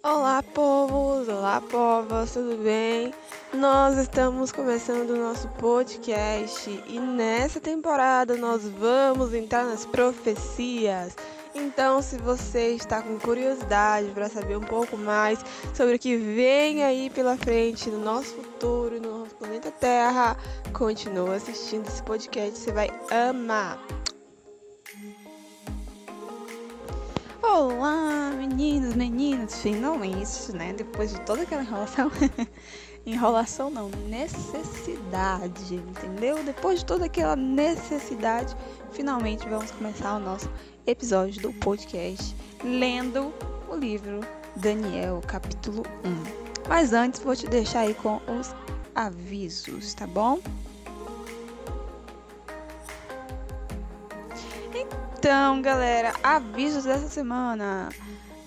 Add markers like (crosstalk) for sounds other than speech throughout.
Olá, povos! Olá, povas! Tudo bem? Nós estamos começando o nosso podcast e nessa temporada nós vamos entrar nas profecias. Então, se você está com curiosidade para saber um pouco mais sobre o que vem aí pela frente no nosso futuro, no nosso planeta Terra, continue assistindo esse podcast, você vai amar. Olá, meninos, meninas, finalmente, né? Depois de toda aquela enrolação, (laughs) enrolação não, necessidade, entendeu? Depois de toda aquela necessidade, finalmente vamos começar o nosso episódio do podcast lendo o livro Daniel, capítulo 1. Mas antes, vou te deixar aí com os avisos, tá bom? Então, galera, avisos dessa semana.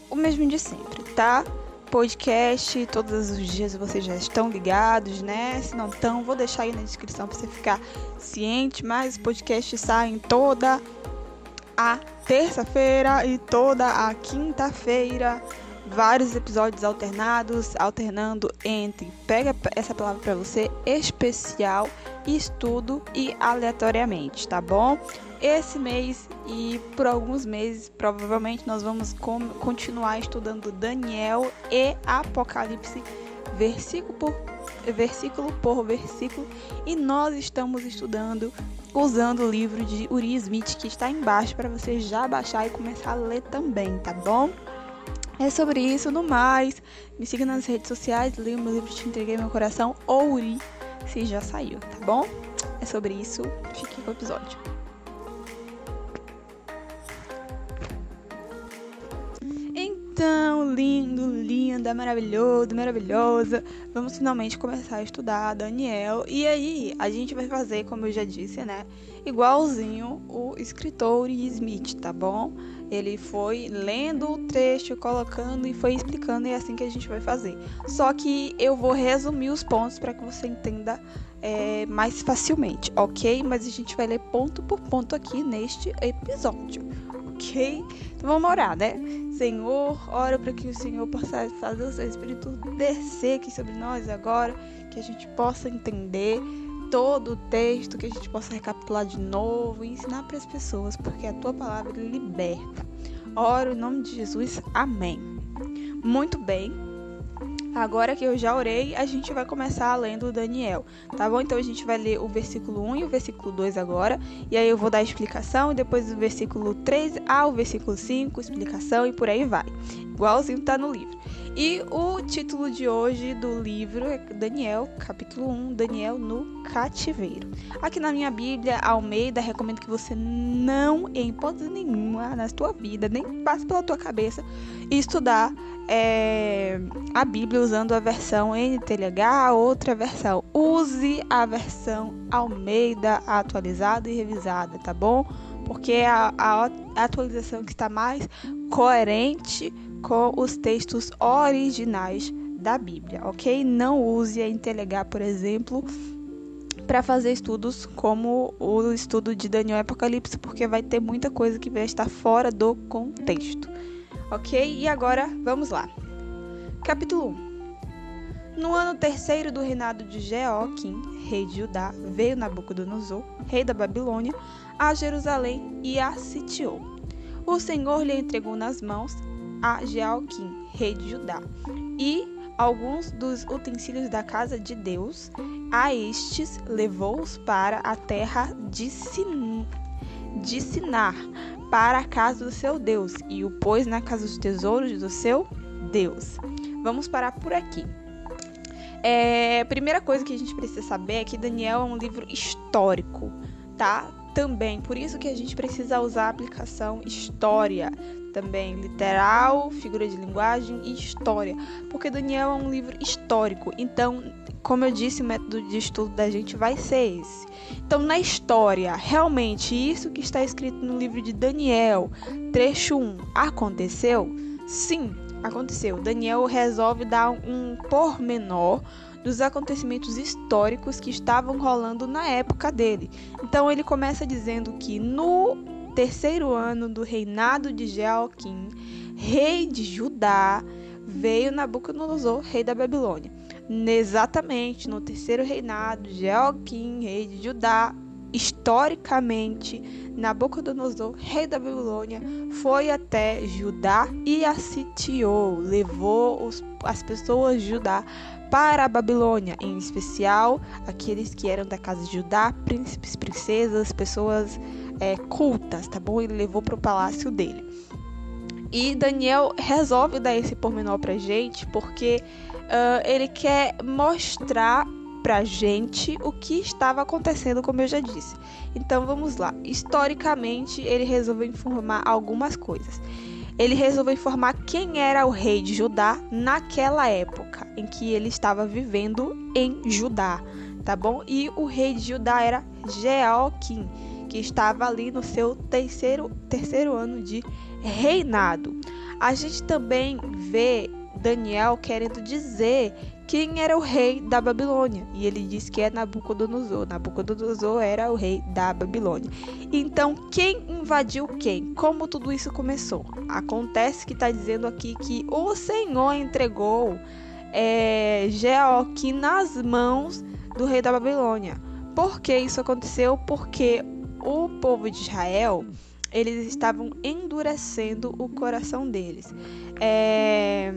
O mesmo de sempre, tá? Podcast, todos os dias vocês já estão ligados, né? Se não estão, vou deixar aí na descrição para você ficar ciente. Mas os podcasts saem toda a terça-feira e toda a quinta-feira. Vários episódios alternados, alternando entre pega essa palavra para você, especial, estudo e aleatoriamente, tá bom? esse mês e por alguns meses, provavelmente nós vamos continuar estudando Daniel e Apocalipse, versículo por versículo por versículo, e nós estamos estudando usando o livro de Uri Smith que está embaixo para você já baixar e começar a ler também, tá bom? É sobre isso, no mais, me siga nas redes sociais, leia o meu livro Te Entreguei Meu Coração ou Uri, se já saiu, tá bom? É sobre isso, fique com o episódio. Então, lindo, linda, maravilhoso, maravilhosa. Vamos finalmente começar a estudar Daniel. E aí, a gente vai fazer, como eu já disse, né? Igualzinho o escritor Smith, tá bom? Ele foi lendo o trecho, colocando e foi explicando, e é assim que a gente vai fazer. Só que eu vou resumir os pontos para que você entenda é, mais facilmente, ok? Mas a gente vai ler ponto por ponto aqui neste episódio, ok? Então vamos orar, né? Senhor, ora para que o Senhor possa fazer o seu Espírito descer aqui sobre nós agora, que a gente possa entender todo o texto, que a gente possa recapitular de novo e ensinar para as pessoas, porque a tua palavra liberta. Oro em nome de Jesus, amém. Muito bem, Agora que eu já orei, a gente vai começar lendo Daniel, tá bom? Então a gente vai ler o versículo 1 e o versículo 2 agora, e aí eu vou dar a explicação, e depois do versículo 3 ao versículo 5, explicação e por aí vai. Igualzinho tá no livro. E o título de hoje do livro é Daniel, capítulo 1, Daniel no cativeiro. Aqui na minha Bíblia, Almeida, recomendo que você não, em hipótese nenhuma, na sua vida, nem passe pela tua cabeça, estudar é, a Bíblia usando a versão NTLH, outra versão. Use a versão Almeida atualizada e revisada, tá bom? Porque é a, a atualização que está mais coerente com os textos originais da Bíblia, ok? Não use a NTLH, por exemplo, para fazer estudos como o estudo de Daniel e Apocalipse, porque vai ter muita coisa que vai estar fora do contexto ok? E agora vamos lá. Capítulo 1 No ano terceiro do reinado de Jeoaquim, rei de Judá, veio Nabucodonosor, rei da Babilônia, a Jerusalém e a sitiou. O Senhor lhe entregou nas mãos a Jeoaquim, rei de Judá, e alguns dos utensílios da casa de Deus. A estes levou-os para a terra de, Sin... de Sinar, para a casa do seu Deus e o pôs na casa dos tesouros do seu Deus. Vamos parar por aqui. É, primeira coisa que a gente precisa saber é que Daniel é um livro histórico, tá? Também, por isso que a gente precisa usar a aplicação história também, literal, figura de linguagem e história, porque Daniel é um livro histórico. Então, como eu disse, o método de estudo da gente vai ser esse. Então, na história, realmente isso que está escrito no livro de Daniel, trecho 1, aconteceu? Sim, aconteceu. Daniel resolve dar um pormenor dos acontecimentos históricos que estavam rolando na época dele. Então, ele começa dizendo que no terceiro ano do reinado de Jeoaquim, rei de Judá, veio Nabucodonosor, rei da Babilônia. Exatamente no terceiro reinado de Joaquim, rei de Judá, historicamente, Nabucodonosor, rei da Babilônia, foi até Judá e a sitiou, levou os, as pessoas de Judá para a Babilônia, em especial aqueles que eram da casa de Judá, príncipes, princesas, pessoas é, cultas, tá bom? Ele levou para o palácio dele. E Daniel resolve dar esse pormenor pra gente porque uh, ele quer mostrar pra gente o que estava acontecendo, como eu já disse. Então vamos lá. Historicamente, ele resolveu informar algumas coisas. Ele resolveu informar quem era o rei de Judá naquela época em que ele estava vivendo em Judá, tá bom? E o rei de Judá era Jeoaquim, que estava ali no seu terceiro, terceiro ano de reinado. A gente também vê Daniel querendo dizer quem era o rei da Babilônia. E ele diz que é Nabucodonosor. Nabucodonosor era o rei da Babilônia. Então, quem invadiu quem? Como tudo isso começou? Acontece que está dizendo aqui que o Senhor entregou é, nas mãos do rei da Babilônia. Por que isso aconteceu? Porque o povo de Israel eles estavam endurecendo o coração deles. É,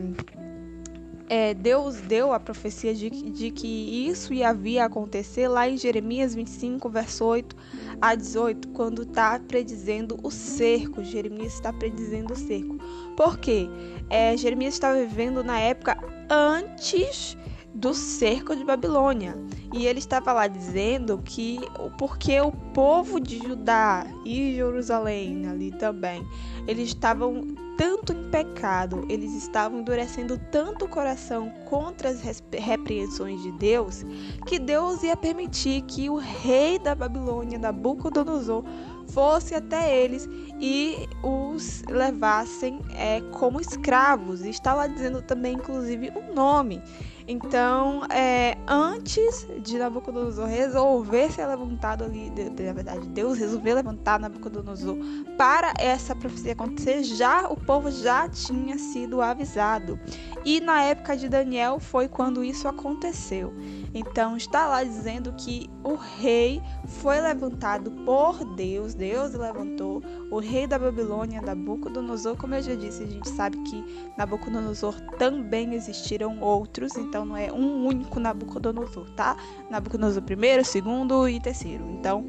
é, Deus deu a profecia de, de, que isso ia vir a acontecer lá em Jeremias 25, verso 8 a 18, quando está predizendo o cerco. Jeremias está predizendo o cerco. Por quê? É, Jeremias estava vivendo na época antes do cerco de Babilônia. E ele estava lá dizendo que porque o povo de Judá e Jerusalém ali também, eles estavam tanto em pecado, eles estavam endurecendo tanto o coração contra as repreensões de Deus, que Deus ia permitir que o rei da Babilônia, Nabucodonosor, fosse até eles e os levassem é, como escravos. E está lá dizendo também, inclusive, o um nome. Então, é, antes de Nabucodonosor resolver ser levantado ali, de, de, na verdade, Deus resolveu levantar Nabucodonosor para essa profecia acontecer, já o povo já tinha sido avisado. E na época de Daniel foi quando isso aconteceu. Então está lá dizendo que o rei foi levantado por Deus, Deus levantou o rei da Babilônia, Nabucodonosor, como eu já disse, a gente sabe que Nabucodonosor também existiram outros, então não é um único Nabucodonosor, tá? Nabucodonosor primeiro, segundo e terceiro. Então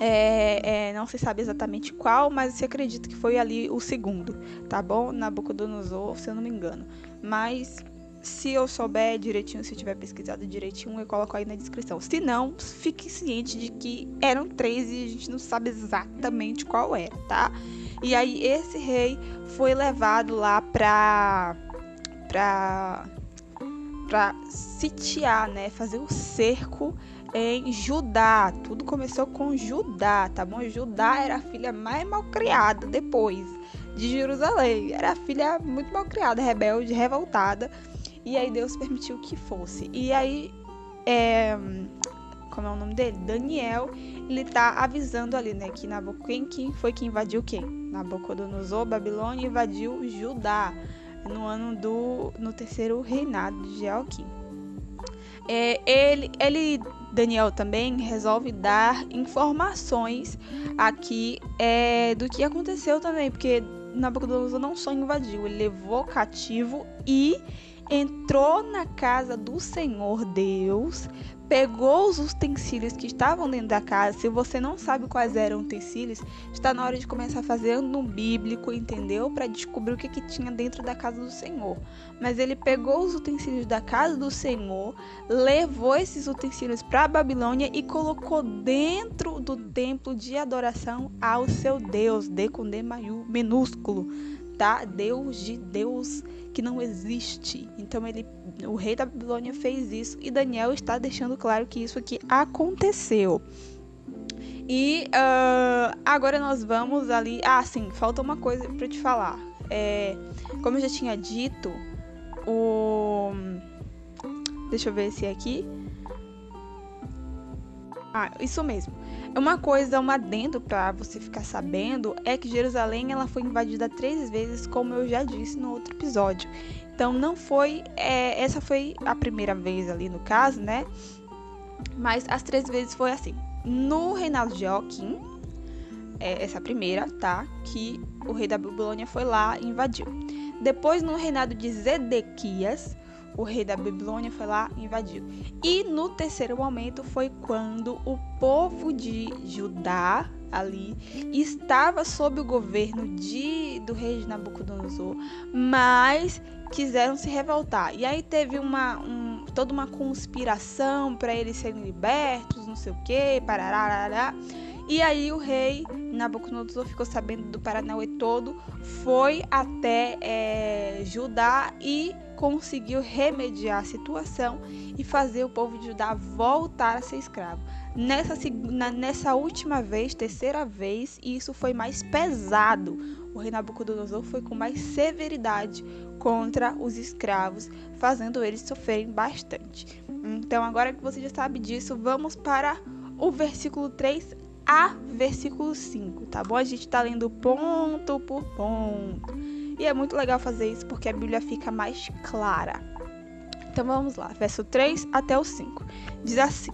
é, é, não se sabe exatamente qual, mas se acredita que foi ali o segundo, tá bom? Nabucodonosor, se eu não me engano. Mas se eu souber direitinho, se tiver pesquisado direitinho, eu coloco aí na descrição. Se não, fique ciente de que eram três e a gente não sabe exatamente qual era, tá? E aí esse rei foi levado lá pra pra para sitiar, né, fazer o cerco em Judá. Tudo começou com Judá, tá bom? Judá era a filha mais mal criada depois de Jerusalém. Era a filha muito mal criada, rebelde, revoltada. E aí Deus permitiu que fosse. E aí, é, como é o nome dele? Daniel, ele tá avisando ali, né, que Nabucodonosor, foi que invadiu? Nabucodonosor, Babilônia invadiu Judá no ano do no terceiro reinado de Joaquim. É, ele, ele, Daniel também resolve dar informações aqui é, do que aconteceu também, porque Nabucodonosor não só invadiu, ele levou cativo e entrou na casa do Senhor Deus, pegou os utensílios que estavam dentro da casa. Se você não sabe quais eram utensílios, está na hora de começar fazer no bíblico, entendeu? Para descobrir o que, que tinha dentro da casa do Senhor. Mas ele pegou os utensílios da casa do Senhor, levou esses utensílios para a Babilônia e colocou dentro do templo de adoração ao seu Deus, D com D maiúsculo, tá? Deus de Deus que não existe. Então ele, o rei da Babilônia fez isso e Daniel está deixando claro que isso aqui aconteceu. E uh, agora nós vamos ali. Ah, sim, falta uma coisa para te falar. É, como eu já tinha dito, o. Deixa eu ver se é aqui. Ah, isso mesmo. Uma coisa, um adendo para você ficar sabendo é que Jerusalém ela foi invadida três vezes, como eu já disse no outro episódio. Então não foi, é, essa foi a primeira vez ali no caso, né? Mas as três vezes foi assim. No reinado de Joaquim, é, essa primeira, tá? Que o rei da Babilônia foi lá e invadiu. Depois, no reinado de Zedequias, o rei da Babilônia foi lá e invadiu. E no terceiro momento foi quando o povo de Judá ali estava sob o governo de, do rei de Nabucodonosor, mas quiseram se revoltar. E aí teve uma um, toda uma conspiração para eles serem libertos, não sei o que, parará. E aí o rei Nabucodonosor ficou sabendo do Paranauê todo, foi até é, Judá e conseguiu remediar a situação e fazer o povo de Judá voltar a ser escravo. Nessa, nessa última vez, terceira vez, isso foi mais pesado. O rei Nabucodonosor foi com mais severidade contra os escravos, fazendo eles sofrerem bastante. Então, agora que você já sabe disso, vamos para o versículo 3 a versículo 5, tá bom? A gente tá lendo ponto por ponto. E é muito legal fazer isso porque a Bíblia fica mais clara. Então vamos lá, verso 3 até o 5. Diz assim: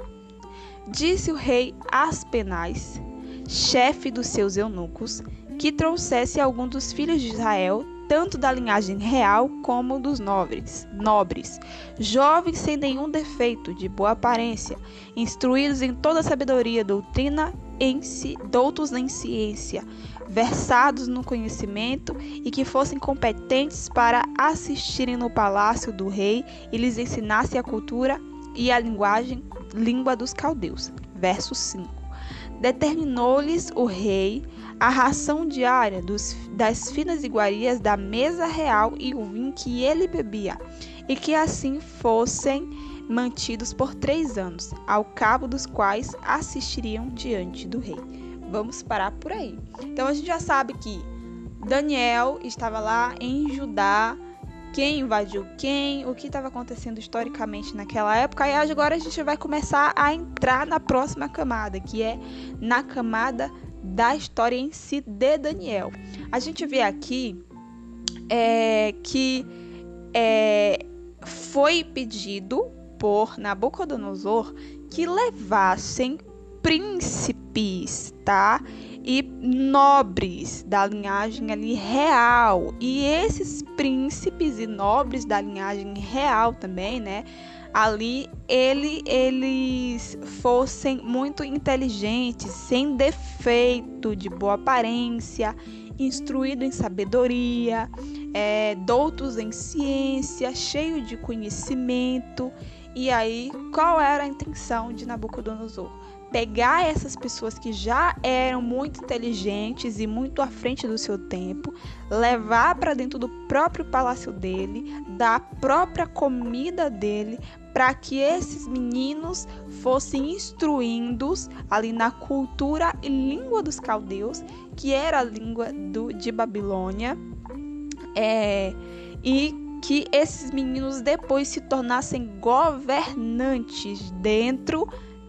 Disse o rei Aspenais, chefe dos seus eunucos, que trouxesse algum dos filhos de Israel, tanto da linhagem real como dos nobres, nobres, jovens sem nenhum defeito, de boa aparência, instruídos em toda sabedoria, doutrina em si, doutos em ciência, versados no conhecimento e que fossem competentes para assistirem no palácio do rei e lhes ensinasse a cultura e a linguagem língua dos caldeus. Verso 5. Determinou-lhes o rei a ração diária dos, das finas iguarias da mesa real e o vinho que ele bebia, e que assim fossem mantidos por três anos, ao cabo dos quais assistiriam diante do rei. Vamos parar por aí. Então a gente já sabe que Daniel estava lá em Judá quem invadiu quem, o que estava acontecendo historicamente naquela época. E agora a gente vai começar a entrar na próxima camada, que é na camada da história em si de Daniel. A gente vê aqui é, que é, foi pedido por Nabucodonosor que levassem príncipes, tá? e nobres da linhagem ali real. E esses príncipes e nobres da linhagem real também, né? Ali ele, eles fossem muito inteligentes, sem defeito, de boa aparência, instruído em sabedoria, é, doutos em ciência, cheio de conhecimento. E aí, qual era a intenção de Nabucodonosor? pegar essas pessoas que já eram muito inteligentes e muito à frente do seu tempo, levar para dentro do próprio palácio dele, da própria comida dele, para que esses meninos fossem instruindos ali na cultura e língua dos caldeus, que era a língua do, de Babilônia, é, e que esses meninos depois se tornassem governantes dentro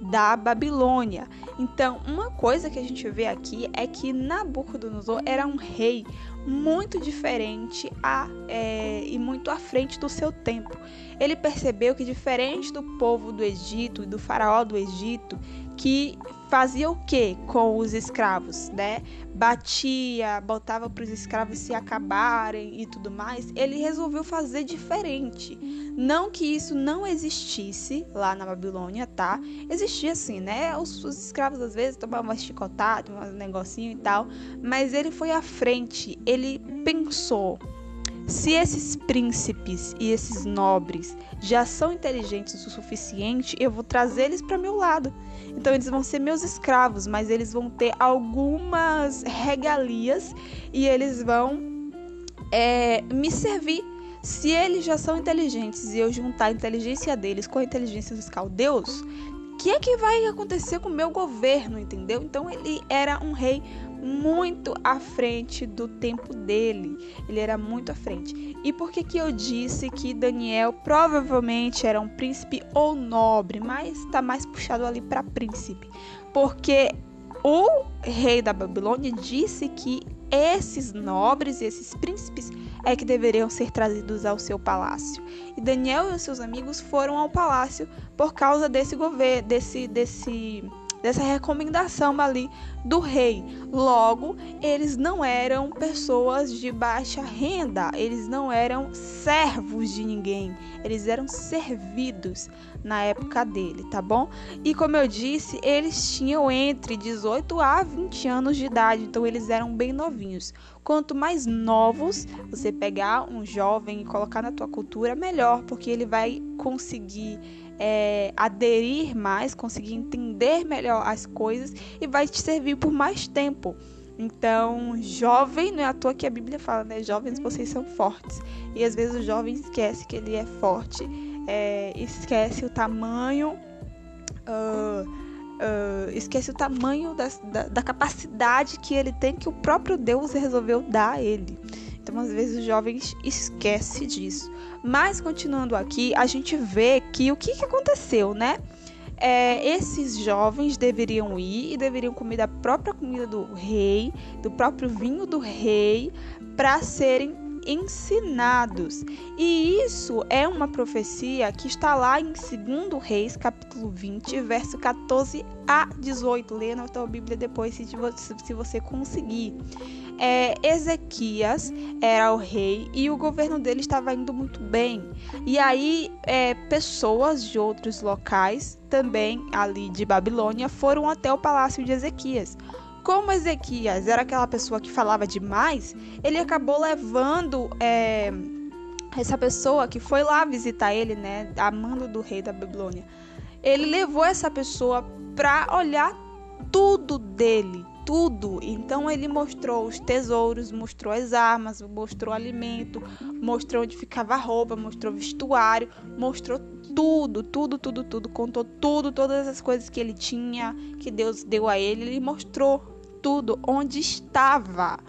da Babilônia. Então, uma coisa que a gente vê aqui é que Nabucodonosor era um rei muito diferente a, é, e muito à frente do seu tempo. Ele percebeu que, diferente do povo do Egito e do faraó do Egito, que fazia o que com os escravos, né? Batia, botava para os escravos se acabarem e tudo mais. Ele resolveu fazer diferente. Não que isso não existisse lá na Babilônia, tá? Existia sim, né? Os, os escravos às vezes tomavam uma chicotada, um negocinho e tal, mas ele foi à frente. Ele pensou, se esses príncipes e esses nobres já são inteligentes o suficiente, eu vou trazê-los para meu lado. Então eles vão ser meus escravos, mas eles vão ter algumas regalias e eles vão é, me servir. Se eles já são inteligentes e eu juntar a inteligência deles com a inteligência dos caldeus, o que é que vai acontecer com o meu governo, entendeu? Então ele era um rei muito à frente do tempo dele. Ele era muito à frente. E por que que eu disse que Daniel provavelmente era um príncipe ou nobre, mas está mais puxado ali para príncipe? Porque o rei da Babilônia disse que esses nobres e esses príncipes é que deveriam ser trazidos ao seu palácio. E Daniel e os seus amigos foram ao palácio por causa desse governo, desse, desse dessa recomendação ali do rei. Logo, eles não eram pessoas de baixa renda, eles não eram servos de ninguém, eles eram servidos na época dele, tá bom? E como eu disse, eles tinham entre 18 a 20 anos de idade, então eles eram bem novinhos. Quanto mais novos você pegar um jovem e colocar na tua cultura, melhor, porque ele vai conseguir é, aderir mais, conseguir entender melhor as coisas e vai te servir por mais tempo. Então, jovem, não é à toa que a Bíblia fala, né? Jovens, vocês são fortes. E às vezes o jovem esquece que ele é forte, é, esquece o tamanho. Uh, uh, esquece o tamanho da, da, da capacidade que ele tem, que o próprio Deus resolveu dar a ele. Então, às vezes, os jovens esquecem disso. Mas, continuando aqui, a gente vê que o que, que aconteceu, né? É, esses jovens deveriam ir e deveriam comer da própria comida do rei, do próprio vinho do rei, para serem ensinados. E isso é uma profecia que está lá em 2 Reis, capítulo 20, verso 14 a 18. Leia na tua Bíblia depois, se se você conseguir é, Ezequias era o rei e o governo dele estava indo muito bem. E aí, é, pessoas de outros locais, também ali de Babilônia, foram até o palácio de Ezequias. Como Ezequias era aquela pessoa que falava demais, ele acabou levando é, essa pessoa que foi lá visitar ele, né, amando do rei da Babilônia. Ele levou essa pessoa para olhar tudo dele, tudo. Então ele mostrou os tesouros, mostrou as armas, mostrou alimento, mostrou onde ficava a roupa, mostrou vestuário, mostrou tudo, tudo, tudo, tudo, contou tudo, todas as coisas que ele tinha, que Deus deu a ele, ele mostrou tudo onde estava.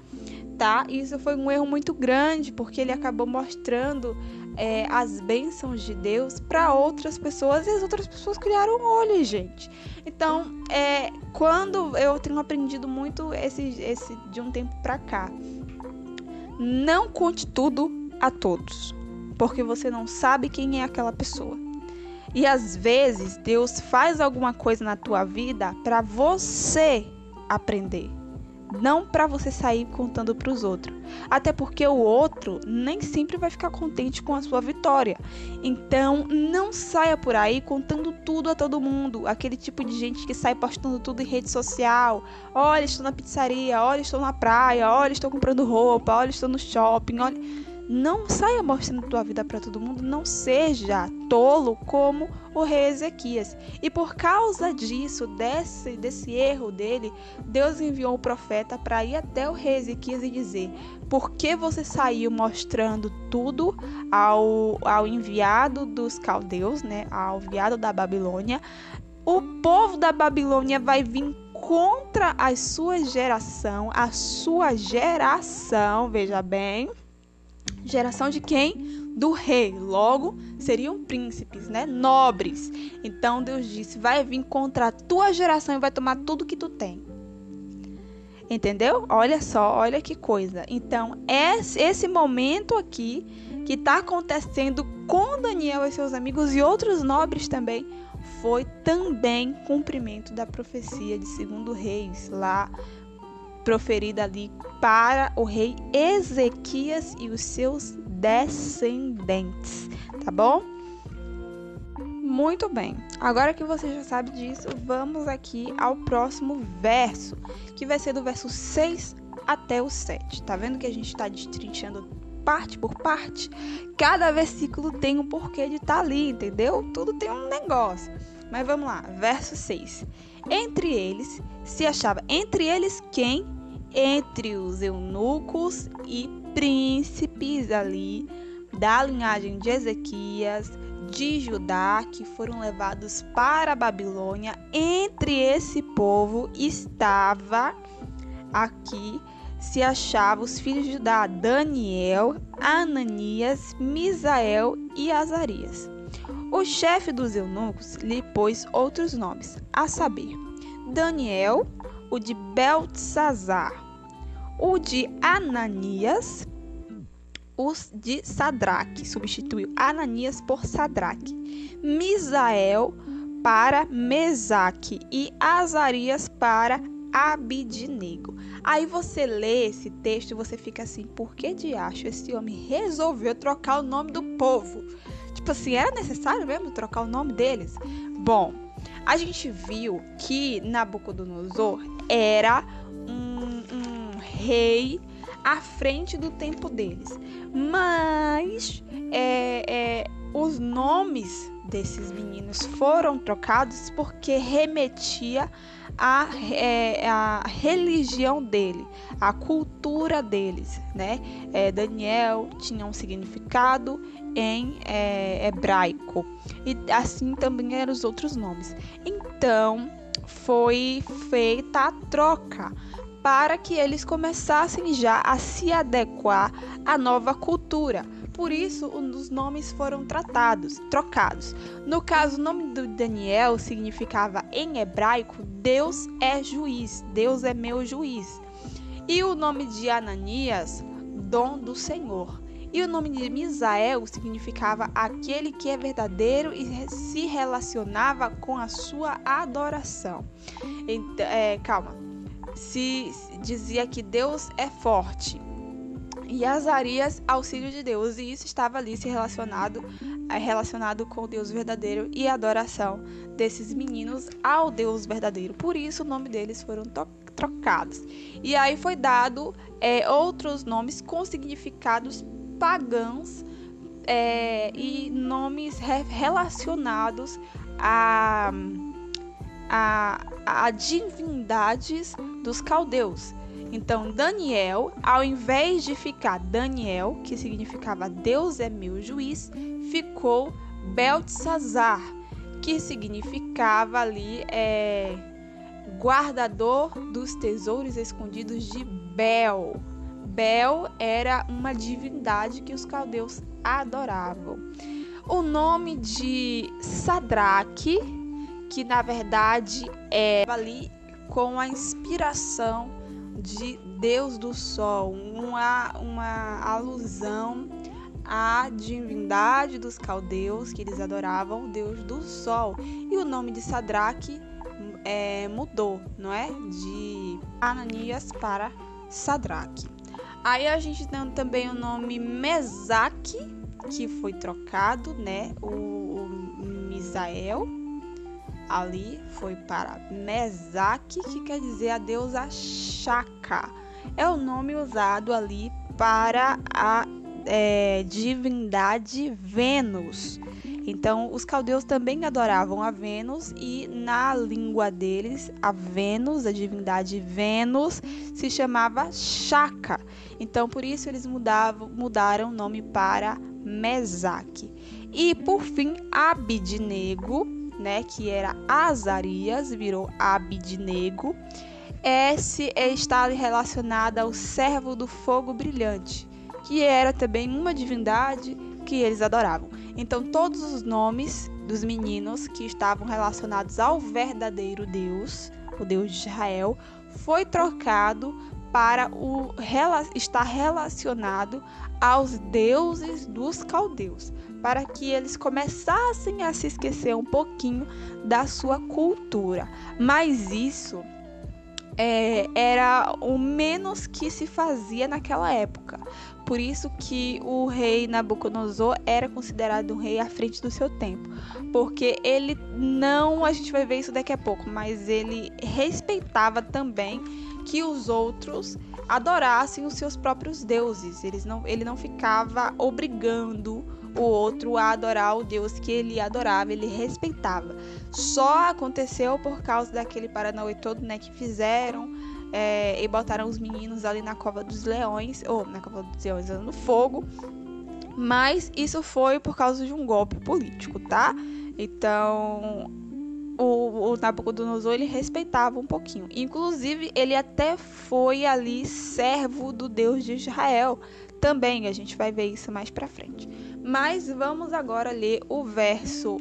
Tá? Isso foi um erro muito grande, porque ele acabou mostrando é, as bênçãos de Deus para outras pessoas e as outras pessoas criaram olhos, gente. Então, é, quando eu tenho aprendido muito esse, esse de um tempo para cá, não conte tudo a todos, porque você não sabe quem é aquela pessoa. E às vezes Deus faz alguma coisa na tua vida para você aprender não para você sair contando para os outros. Até porque o outro nem sempre vai ficar contente com a sua vitória. Então, não saia por aí contando tudo a todo mundo. Aquele tipo de gente que sai postando tudo em rede social. Olha, estou na pizzaria, olha, estou na praia, olha, estou comprando roupa, olha, estou no shopping, olha não saia mostrando tua vida para todo mundo, não seja tolo como o rei Ezequias. E por causa disso, desse, desse erro dele, Deus enviou o profeta para ir até o rei Ezequias e dizer: Por que você saiu mostrando tudo ao, ao enviado dos caldeus, né, ao enviado da Babilônia? O povo da Babilônia vai vir contra a sua geração, a sua geração, veja bem Geração de quem? Do rei. Logo, seriam príncipes, né? Nobres. Então Deus disse: vai vir contra a tua geração e vai tomar tudo que tu tem. Entendeu? Olha só, olha que coisa. Então, esse momento aqui que está acontecendo com Daniel e seus amigos e outros nobres também foi também cumprimento da profecia de segundo reis lá proferida ali para o rei Ezequias e os seus descendentes, tá bom? Muito bem, agora que você já sabe disso, vamos aqui ao próximo verso, que vai ser do verso 6 até o 7. Tá vendo que a gente está destrinchando parte por parte? Cada versículo tem um porquê de estar tá ali, entendeu? Tudo tem um negócio. Mas vamos lá, verso 6. Entre eles se achava, entre eles quem? Entre os eunucos e príncipes ali da linhagem de Ezequias, de Judá, que foram levados para a Babilônia. Entre esse povo estava aqui se achavam os filhos de Judá, Daniel, Ananias, Misael e Azarias. O chefe dos eunucos lhe pôs outros nomes, a saber, Daniel, o de Beltzazar, o de Ananias, os de Sadraque, substituiu Ananias por Sadraque. Misael para Mesaque e Azarias para Abidnego. Aí você lê esse texto e você fica assim, por que de acho esse homem resolveu trocar o nome do povo? Tipo assim, era necessário mesmo trocar o nome deles? Bom, a gente viu que Nabucodonosor era um, um rei à frente do tempo deles. Mas é, é, os nomes desses meninos foram trocados porque remetia à, é, religião dele, à cultura deles, né? É, Daniel tinha um significado em é, hebraico e assim também eram os outros nomes. Então foi feita a troca para que eles começassem já a se adequar à nova cultura. Por isso, os nomes foram tratados, trocados. No caso, o nome do Daniel significava em hebraico Deus é juiz, Deus é meu juiz. E o nome de Ananias, dom do Senhor. E o nome de Misael significava aquele que é verdadeiro e se relacionava com a sua adoração. Então, é, calma. Se dizia que Deus é forte. E Azarias, auxílio de Deus, e isso estava ali se relacionado, é, relacionado com o Deus verdadeiro e a adoração desses meninos ao Deus verdadeiro. Por isso o nome deles foram trocados. E aí foi dado é, outros nomes com significados pagãos é, e nomes relacionados a, a, a divindades dos caldeus. Então, Daniel, ao invés de ficar Daniel, que significava Deus é meu juiz, ficou Beltesazar, que significava ali é, guardador dos tesouros escondidos de Bel. Bel era uma divindade que os caldeus adoravam. O nome de Sadraque, que na verdade é ali com a inspiração de Deus do Sol, uma, uma alusão à divindade dos caldeus que eles adoravam, o Deus do Sol. E o nome de Sadraque é, mudou, não é? De Ananias para Sadraque. Aí a gente tem também o nome Mesaque, que foi trocado, né? O, o Misael ali foi para Mesaque, que quer dizer a deusa Chaka. É o nome usado ali para a é, divindade Vênus. Então, os caldeus também adoravam a Vênus e na língua deles, a Vênus, a divindade Vênus, se chamava Chaka. Então, por isso eles mudavam, mudaram o nome para Mesaque. E por fim, Abidnego, né, que era Azarias, virou Abidnego. Esse está relacionado ao servo do fogo brilhante, que era também uma divindade que eles adoravam. Então, todos os nomes dos meninos que estavam relacionados ao verdadeiro Deus, o Deus de Israel, foi trocado para o estar relacionado aos deuses dos caldeus, para que eles começassem a se esquecer um pouquinho da sua cultura. Mas isso é, era o menos que se fazia naquela época. Por isso que o rei Nabucodonosor era considerado um rei à frente do seu tempo, porque ele não, a gente vai ver isso daqui a pouco, mas ele respeitava também que os outros adorassem os seus próprios deuses. Eles não, ele não ficava obrigando o outro a adorar o Deus que ele adorava, ele respeitava. Só aconteceu por causa daquele Paranauê todo, né, que fizeram é, e botaram os meninos ali na cova dos leões, ou na cova dos leões no fogo. Mas isso foi por causa de um golpe político, tá? Então, o, o Nabucodonosor ele respeitava um pouquinho. Inclusive, ele até foi ali servo do Deus de Israel. Também a gente vai ver isso mais para frente. Mas vamos agora ler o verso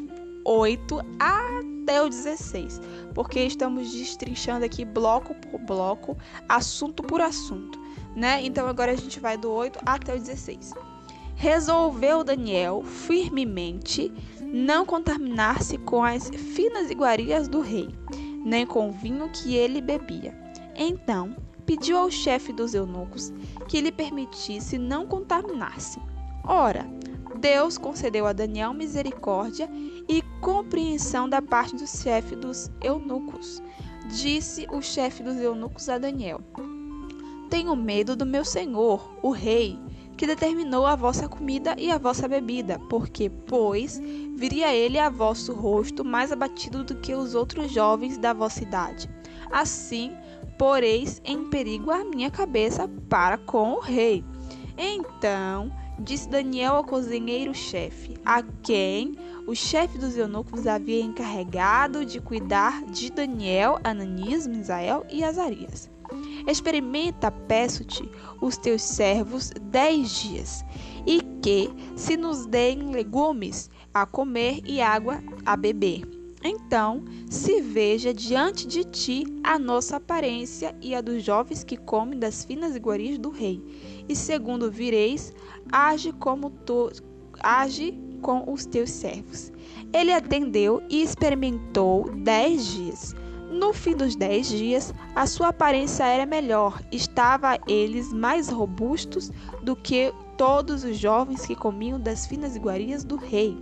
8 até o 16, porque estamos destrinchando aqui bloco por bloco, assunto por assunto, né? Então agora a gente vai do 8 até o 16. resolveu Daniel firmemente não contaminar-se com as finas iguarias do rei, nem com o vinho que ele bebia. Então pediu ao chefe dos eunucos que lhe permitisse não contaminar-se. Ora, Deus concedeu a Daniel misericórdia e compreensão da parte do chefe dos eunucos. Disse o chefe dos eunucos a Daniel: Tenho medo do meu senhor, o rei, que determinou a vossa comida e a vossa bebida, porque, pois, viria ele a vosso rosto mais abatido do que os outros jovens da vossa idade. Assim, poreis em perigo a minha cabeça para com o rei. Então, disse Daniel ao cozinheiro-chefe, a quem o chefe dos eunucos havia encarregado de cuidar de Daniel, Ananias, Misael e Azarias. Experimenta, peço-te, os teus servos dez dias, e que se nos deem legumes a comer e água a beber. Então se veja diante de ti a nossa aparência e a dos jovens que comem das finas iguarias do rei. E segundo vireis, age como tu age com os teus servos. Ele atendeu e experimentou dez dias. No fim dos dez dias, a sua aparência era melhor, estava eles mais robustos do que todos os jovens que comiam das finas iguarias do rei.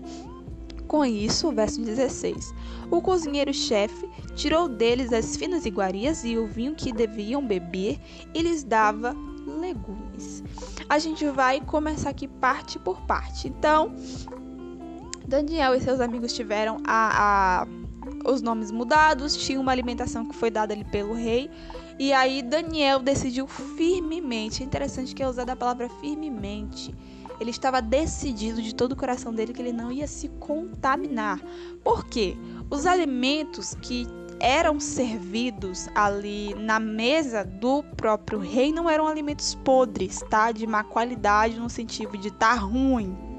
Com isso, verso 16: O cozinheiro-chefe tirou deles as finas iguarias e o vinho que deviam beber e lhes dava legumes. A gente vai começar aqui parte por parte. Então, Daniel e seus amigos tiveram a, a os nomes mudados, tinha uma alimentação que foi dada ali pelo rei. E aí Daniel decidiu firmemente, é interessante que é usada a palavra firmemente. Ele estava decidido de todo o coração dele que ele não ia se contaminar. Por quê? Os alimentos que eram servidos ali na mesa do próprio rei não eram alimentos podres, tá? De má qualidade no sentido de estar tá ruim,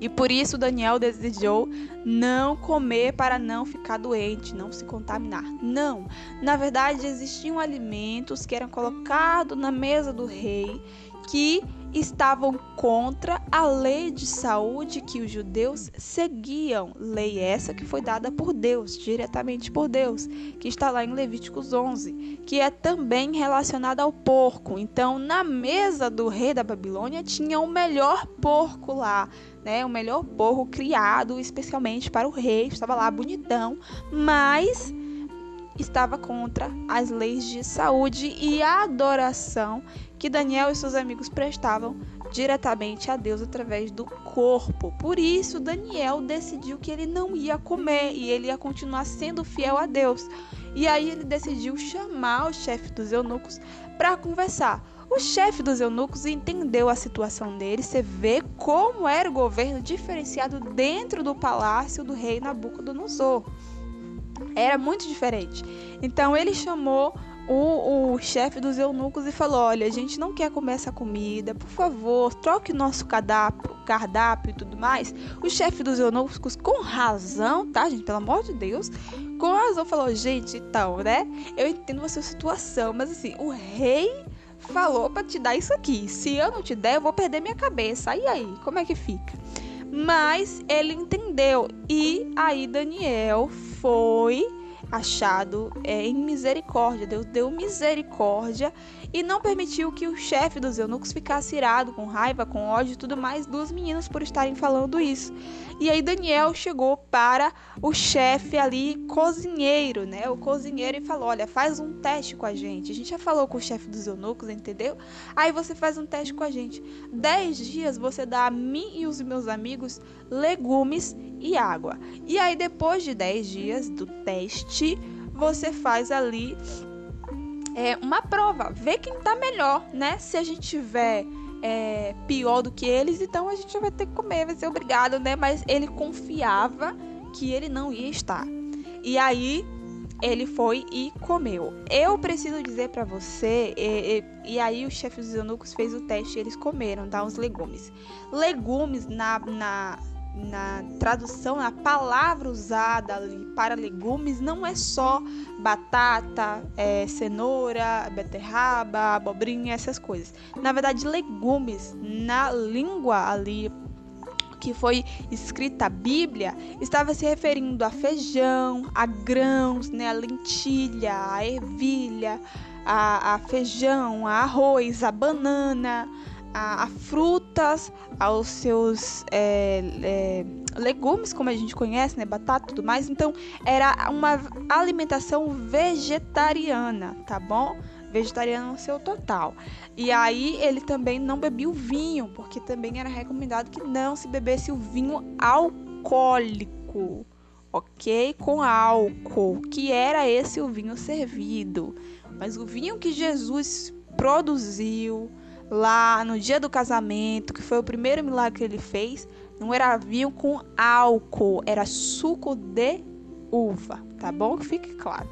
e por isso Daniel desejou não comer para não ficar doente, não se contaminar. Não, na verdade existiam alimentos que eram colocados na mesa do rei que estavam contra a lei de saúde que os judeus seguiam. Lei essa que foi dada por Deus, diretamente por Deus, que está lá em Levíticos 11, que é também relacionada ao porco. Então, na mesa do rei da Babilônia tinha o melhor porco lá, né? O melhor porco criado especialmente para o rei, estava lá bonitão, mas estava contra as leis de saúde e a adoração que Daniel e seus amigos prestavam diretamente a Deus através do corpo. Por isso, Daniel decidiu que ele não ia comer e ele ia continuar sendo fiel a Deus. E aí ele decidiu chamar o chefe dos eunucos para conversar. O chefe dos eunucos entendeu a situação dele, você vê como era o governo diferenciado dentro do palácio do rei Nabucodonosor. Era muito diferente. Então ele chamou o, o chefe dos eunucos e falou: Olha, a gente não quer comer essa comida, por favor, troque nosso cardápio, cardápio e tudo mais. O chefe dos eunucos, com razão, tá, gente? Pelo amor de Deus, com razão, falou: Gente, então, né? Eu entendo a sua situação, mas assim, o rei falou para te dar isso aqui. Se eu não te der, eu vou perder minha cabeça. E aí, como é que fica? Mas ele entendeu. E aí Daniel foi achado é, em misericórdia. Deus deu misericórdia e não permitiu que o chefe dos eunucos ficasse irado, com raiva, com ódio e tudo mais dos meninos por estarem falando isso. E aí Daniel chegou para o chefe ali, cozinheiro, né? O cozinheiro e falou: Olha, faz um teste com a gente. A gente já falou com o chefe dos eunucos, entendeu? Aí você faz um teste com a gente. Dez dias você dá a mim e os meus amigos legumes e água. E aí, depois de dez dias do teste, você faz ali é, uma prova, ver quem tá melhor, né? Se a gente tiver é, pior do que eles, então a gente vai ter que comer, vai ser obrigado, né? Mas ele confiava que ele não ia estar. E aí ele foi e comeu. Eu preciso dizer para você, e, e, e, aí o chefe dos eunucos fez o teste, eles comeram, tá? Os legumes. Legumes na, na na tradução, a palavra usada ali para legumes não é só batata, é, cenoura, beterraba, abobrinha, essas coisas. Na verdade, legumes na língua ali que foi escrita a Bíblia estava se referindo a feijão, a grãos, né, a lentilha, a ervilha, a, a feijão, a arroz, a banana, a, a frutas, aos seus é, é, legumes, como a gente conhece, né, batata e tudo mais. Então, era uma alimentação vegetariana, tá bom? Vegetariana no seu total. E aí ele também não bebia o vinho, porque também era recomendado que não se bebesse o vinho alcoólico, ok? Com álcool, que era esse o vinho servido. Mas o vinho que Jesus produziu lá no dia do casamento, que foi o primeiro milagre que ele fez, não era vinho com álcool, era suco de uva, tá bom? Que fique claro.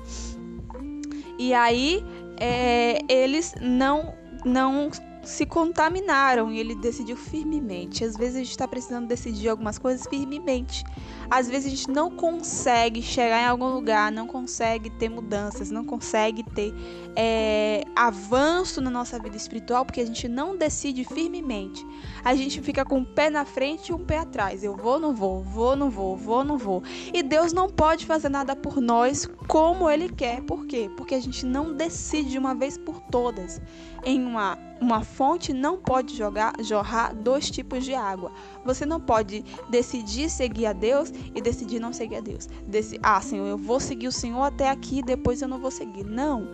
E aí é, eles não não se contaminaram e ele decidiu firmemente. Às vezes a gente está precisando decidir algumas coisas firmemente. Às vezes a gente não consegue chegar em algum lugar, não consegue ter mudanças, não consegue ter é, avanço na nossa vida espiritual porque a gente não decide firmemente. A gente fica com um pé na frente e um pé atrás. Eu vou, não vou, vou, não vou, vou, não vou. E Deus não pode fazer nada por nós como Ele quer. Por quê? Porque a gente não decide de uma vez por todas em uma uma fonte não pode jogar, jorrar dois tipos de água. Você não pode decidir seguir a Deus e decidir não seguir a Deus. Desse, ah, Senhor, eu vou seguir o Senhor até aqui, depois eu não vou seguir. Não.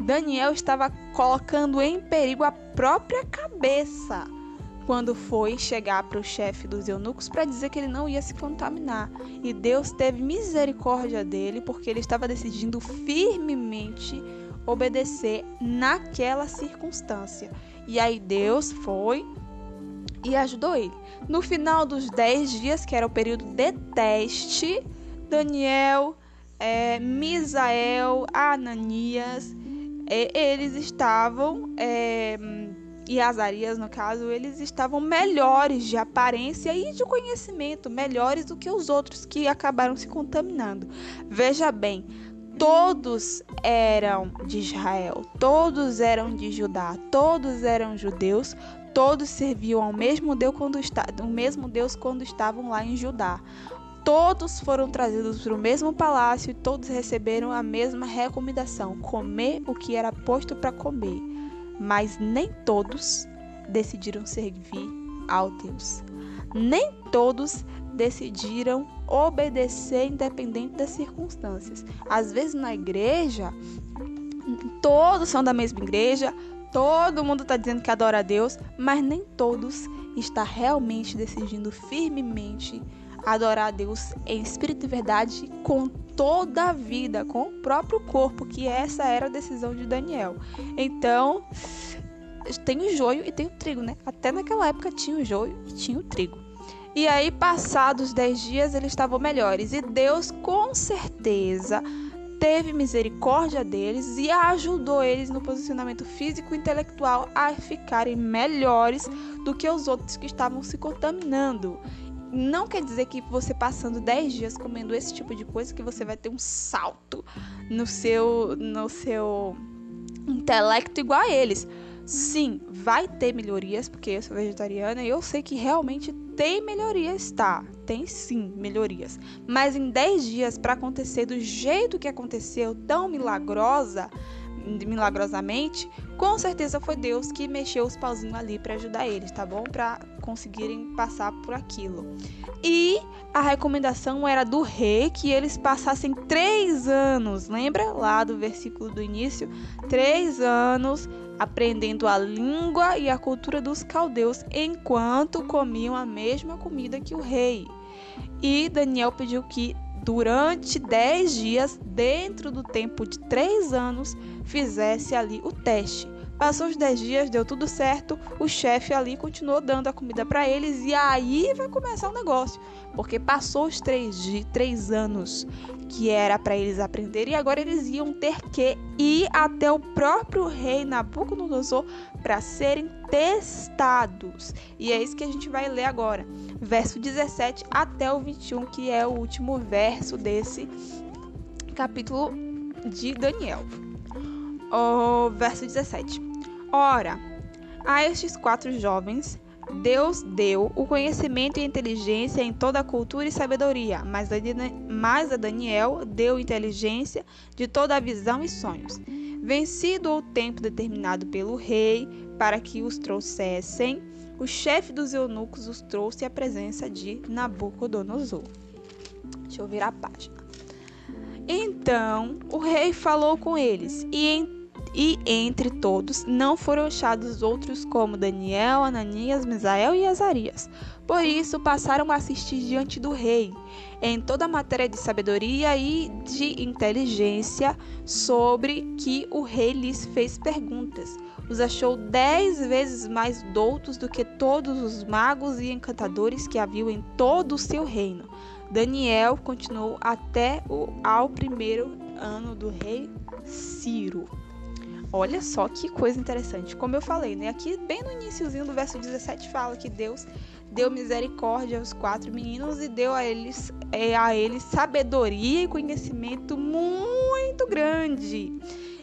Daniel estava colocando em perigo a própria cabeça quando foi chegar para o chefe dos eunucos para dizer que ele não ia se contaminar. E Deus teve misericórdia dele porque ele estava decidindo firmemente obedecer naquela circunstância. E aí Deus foi e ajudou ele. No final dos dez dias, que era o período de teste, Daniel, é, Misael, Ananias, é, eles estavam, é, e Azarias no caso, eles estavam melhores de aparência e de conhecimento, melhores do que os outros que acabaram se contaminando. Veja bem, todos eram de Israel, todos eram de Judá, todos eram judeus, todos serviam ao mesmo Deus quando, o mesmo Deus quando estavam lá em Judá. Todos foram trazidos para o mesmo palácio e todos receberam a mesma recomendação: comer o que era posto para comer. Mas nem todos decidiram servir ao Deus. Nem todos decidiram obedecer independente das circunstâncias. Às vezes na igreja, todos são da mesma igreja, todo mundo está dizendo que adora a Deus, mas nem todos está realmente decidindo firmemente adorar a Deus em espírito e verdade com toda a vida, com o próprio corpo, que essa era a decisão de Daniel. Então, tem o joio e tem o trigo, né? Até naquela época tinha o joio e tinha o trigo. E aí, passados dez dias, eles estavam melhores. E Deus, com certeza, teve misericórdia deles e ajudou eles no posicionamento físico e intelectual a ficarem melhores do que os outros que estavam se contaminando. Não quer dizer que você passando 10 dias comendo esse tipo de coisa que você vai ter um salto no seu no seu intelecto igual a eles. Sim, vai ter melhorias, porque eu sou vegetariana e eu sei que realmente tem melhorias, tá? Tem sim melhorias. Mas em 10 dias, para acontecer do jeito que aconteceu, tão milagrosa, milagrosamente, com certeza foi Deus que mexeu os pauzinhos ali para ajudar eles, tá bom? Para conseguirem passar por aquilo. E a recomendação era do rei que eles passassem três anos, lembra lá do versículo do início? Três anos aprendendo a língua e a cultura dos caldeus enquanto comiam a mesma comida que o rei. E Daniel pediu que durante dez dias, dentro do tempo de três anos, fizesse ali o teste Passou os 10 dias, deu tudo certo, o chefe ali continuou dando a comida para eles e aí vai começar o negócio. Porque passou os três, de, três anos que era para eles aprenderem e agora eles iam ter que ir até o próprio rei Nabucodonosor para serem testados. E é isso que a gente vai ler agora, verso 17 até o 21, que é o último verso desse capítulo de Daniel. O verso 17. Ora, a estes quatro jovens, Deus deu o conhecimento e inteligência em toda a cultura e sabedoria, mas a Daniel deu inteligência de toda a visão e sonhos. Vencido o tempo determinado pelo rei para que os trouxessem, o chefe dos eunucos os trouxe à presença de Nabucodonosor. Deixa eu virar a página. Então o rei falou com eles, e em e entre todos não foram achados outros como Daniel, Ananias, Misael e Azarias. Por isso passaram a assistir diante do rei em toda a matéria de sabedoria e de inteligência sobre que o rei lhes fez perguntas. Os achou dez vezes mais doutos do que todos os magos e encantadores que haviam em todo o seu reino. Daniel continuou até o, ao primeiro ano do rei Ciro. Olha só que coisa interessante. Como eu falei, né? Aqui, bem no iníciozinho do verso 17, fala que Deus deu misericórdia aos quatro meninos e deu a eles, é, a eles sabedoria e conhecimento muito grande.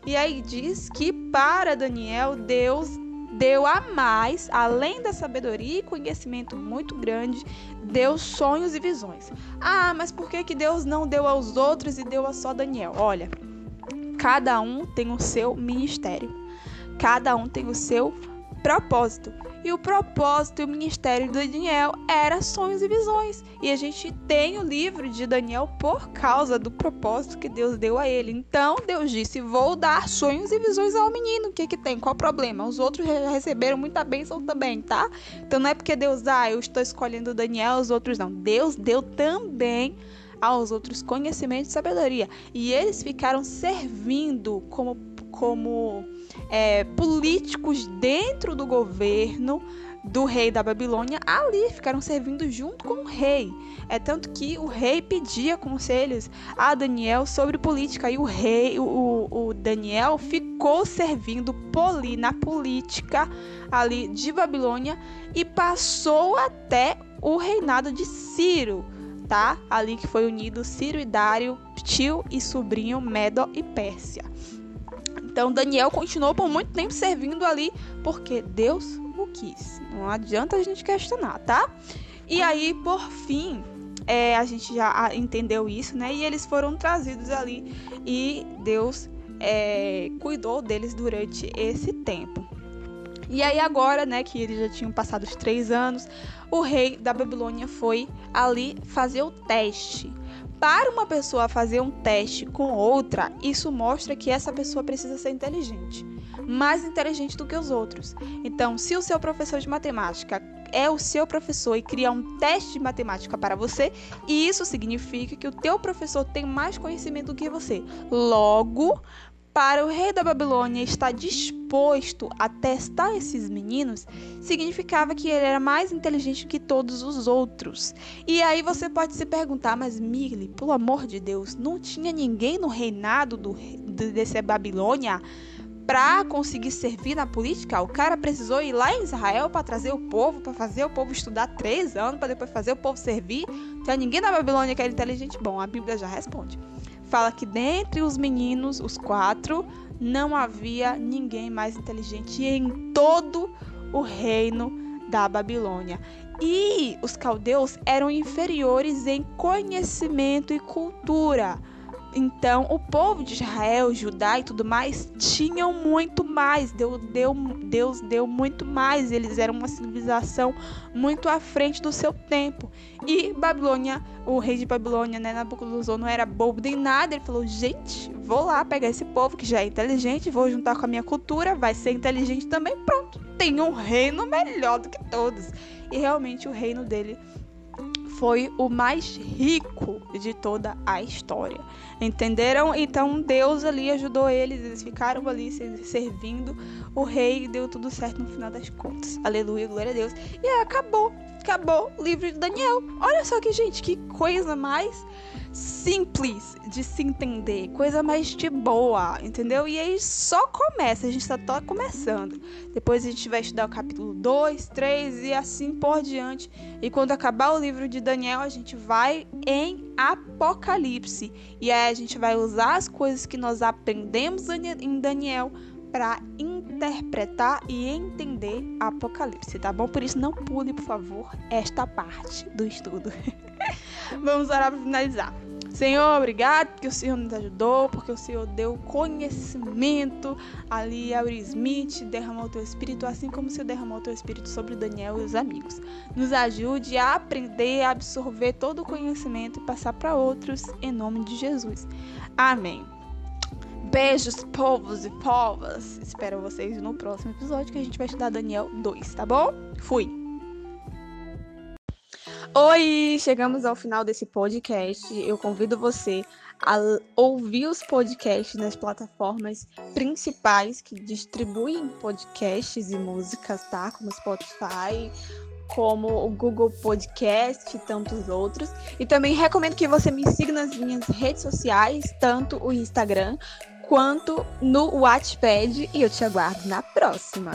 E aí diz que para Daniel, Deus deu a mais, além da sabedoria e conhecimento muito grande, deu sonhos e visões. Ah, mas por que, que Deus não deu aos outros e deu a só Daniel? Olha, Cada um tem o seu ministério. Cada um tem o seu propósito. E o propósito e o ministério do Daniel era sonhos e visões. E a gente tem o livro de Daniel por causa do propósito que Deus deu a ele. Então Deus disse: Vou dar sonhos e visões ao menino. O que, que tem? Qual o problema? Os outros receberam muita bênção também, tá? Então não é porque Deus, ah, eu estou escolhendo Daniel, os outros não. Deus deu também aos outros conhecimento e sabedoria. E eles ficaram servindo como, como é, políticos dentro do governo do rei da Babilônia ali, ficaram servindo junto com o rei. É tanto que o rei pedia conselhos a Daniel sobre política e o rei, o, o Daniel ficou servindo poli, na política ali de Babilônia e passou até o reinado de Ciro tá? Ali que foi unido Ciro e Dário, tio e sobrinho Medo e Pérsia. Então Daniel continuou por muito tempo servindo ali porque Deus o quis. Não adianta a gente questionar, tá? E aí, por fim, é, a gente já entendeu isso, né? E eles foram trazidos ali e Deus é, cuidou deles durante esse tempo. E aí agora, né, que eles já tinham passado os três anos, o rei da Babilônia foi ali fazer o teste. Para uma pessoa fazer um teste com outra, isso mostra que essa pessoa precisa ser inteligente, mais inteligente do que os outros. Então, se o seu professor de matemática é o seu professor e cria um teste de matemática para você, isso significa que o teu professor tem mais conhecimento do que você. Logo, para o rei da Babilônia estar disposto a testar esses meninos, significava que ele era mais inteligente que todos os outros. E aí você pode se perguntar, mas Mirli, pelo amor de Deus, não tinha ninguém no reinado do, desse Babilônia para conseguir servir na política? O cara precisou ir lá em Israel para trazer o povo, para fazer o povo estudar três anos, para depois fazer o povo servir? Tinha ninguém na Babilônia que era inteligente? Bom, a Bíblia já responde fala que dentre os meninos, os quatro, não havia ninguém mais inteligente em todo o reino da Babilônia. E os caldeus eram inferiores em conhecimento e cultura. Então, o povo de Israel, Judá e tudo mais tinham muito mais. Deus deu, Deus deu muito mais. Eles eram uma civilização muito à frente do seu tempo. E Babilônia, o rei de Babilônia, né, Nabucodonosor, não era bobo nem nada. Ele falou: gente, vou lá pegar esse povo que já é inteligente, vou juntar com a minha cultura, vai ser inteligente também. Pronto, tem um reino melhor do que todos. E realmente o reino dele foi o mais rico de toda a história. Entenderam? Então Deus ali ajudou eles, eles ficaram ali servindo o rei e deu tudo certo no final das contas. Aleluia, glória a Deus. E acabou, acabou o livro de Daniel. Olha só que, gente, que coisa mais simples de se entender, coisa mais de boa, entendeu? E aí só começa, a gente está só começando. Depois a gente vai estudar o capítulo 2, 3 e assim por diante. E quando acabar o livro de Daniel, a gente vai em Apocalipse. E aí a gente vai usar as coisas que nós aprendemos em Daniel para interpretar e entender Apocalipse, tá bom? Por isso não pule, por favor, esta parte do estudo. (laughs) Vamos orar para finalizar. Senhor, obrigado porque o Senhor nos ajudou, porque o Senhor deu conhecimento ali a Will Smith, derramou o teu espírito, assim como o Senhor derramou o teu espírito sobre Daniel e os amigos. Nos ajude a aprender, a absorver todo o conhecimento e passar para outros, em nome de Jesus. Amém. Beijos, povos e povas. Espero vocês no próximo episódio que a gente vai estudar Daniel 2, tá bom? Fui! Oi, chegamos ao final desse podcast. Eu convido você a ouvir os podcasts nas plataformas principais que distribuem podcasts e músicas, tá? Como Spotify, como o Google Podcast e tantos outros. E também recomendo que você me siga nas minhas redes sociais, tanto o Instagram quanto no Wattpad. E eu te aguardo na próxima.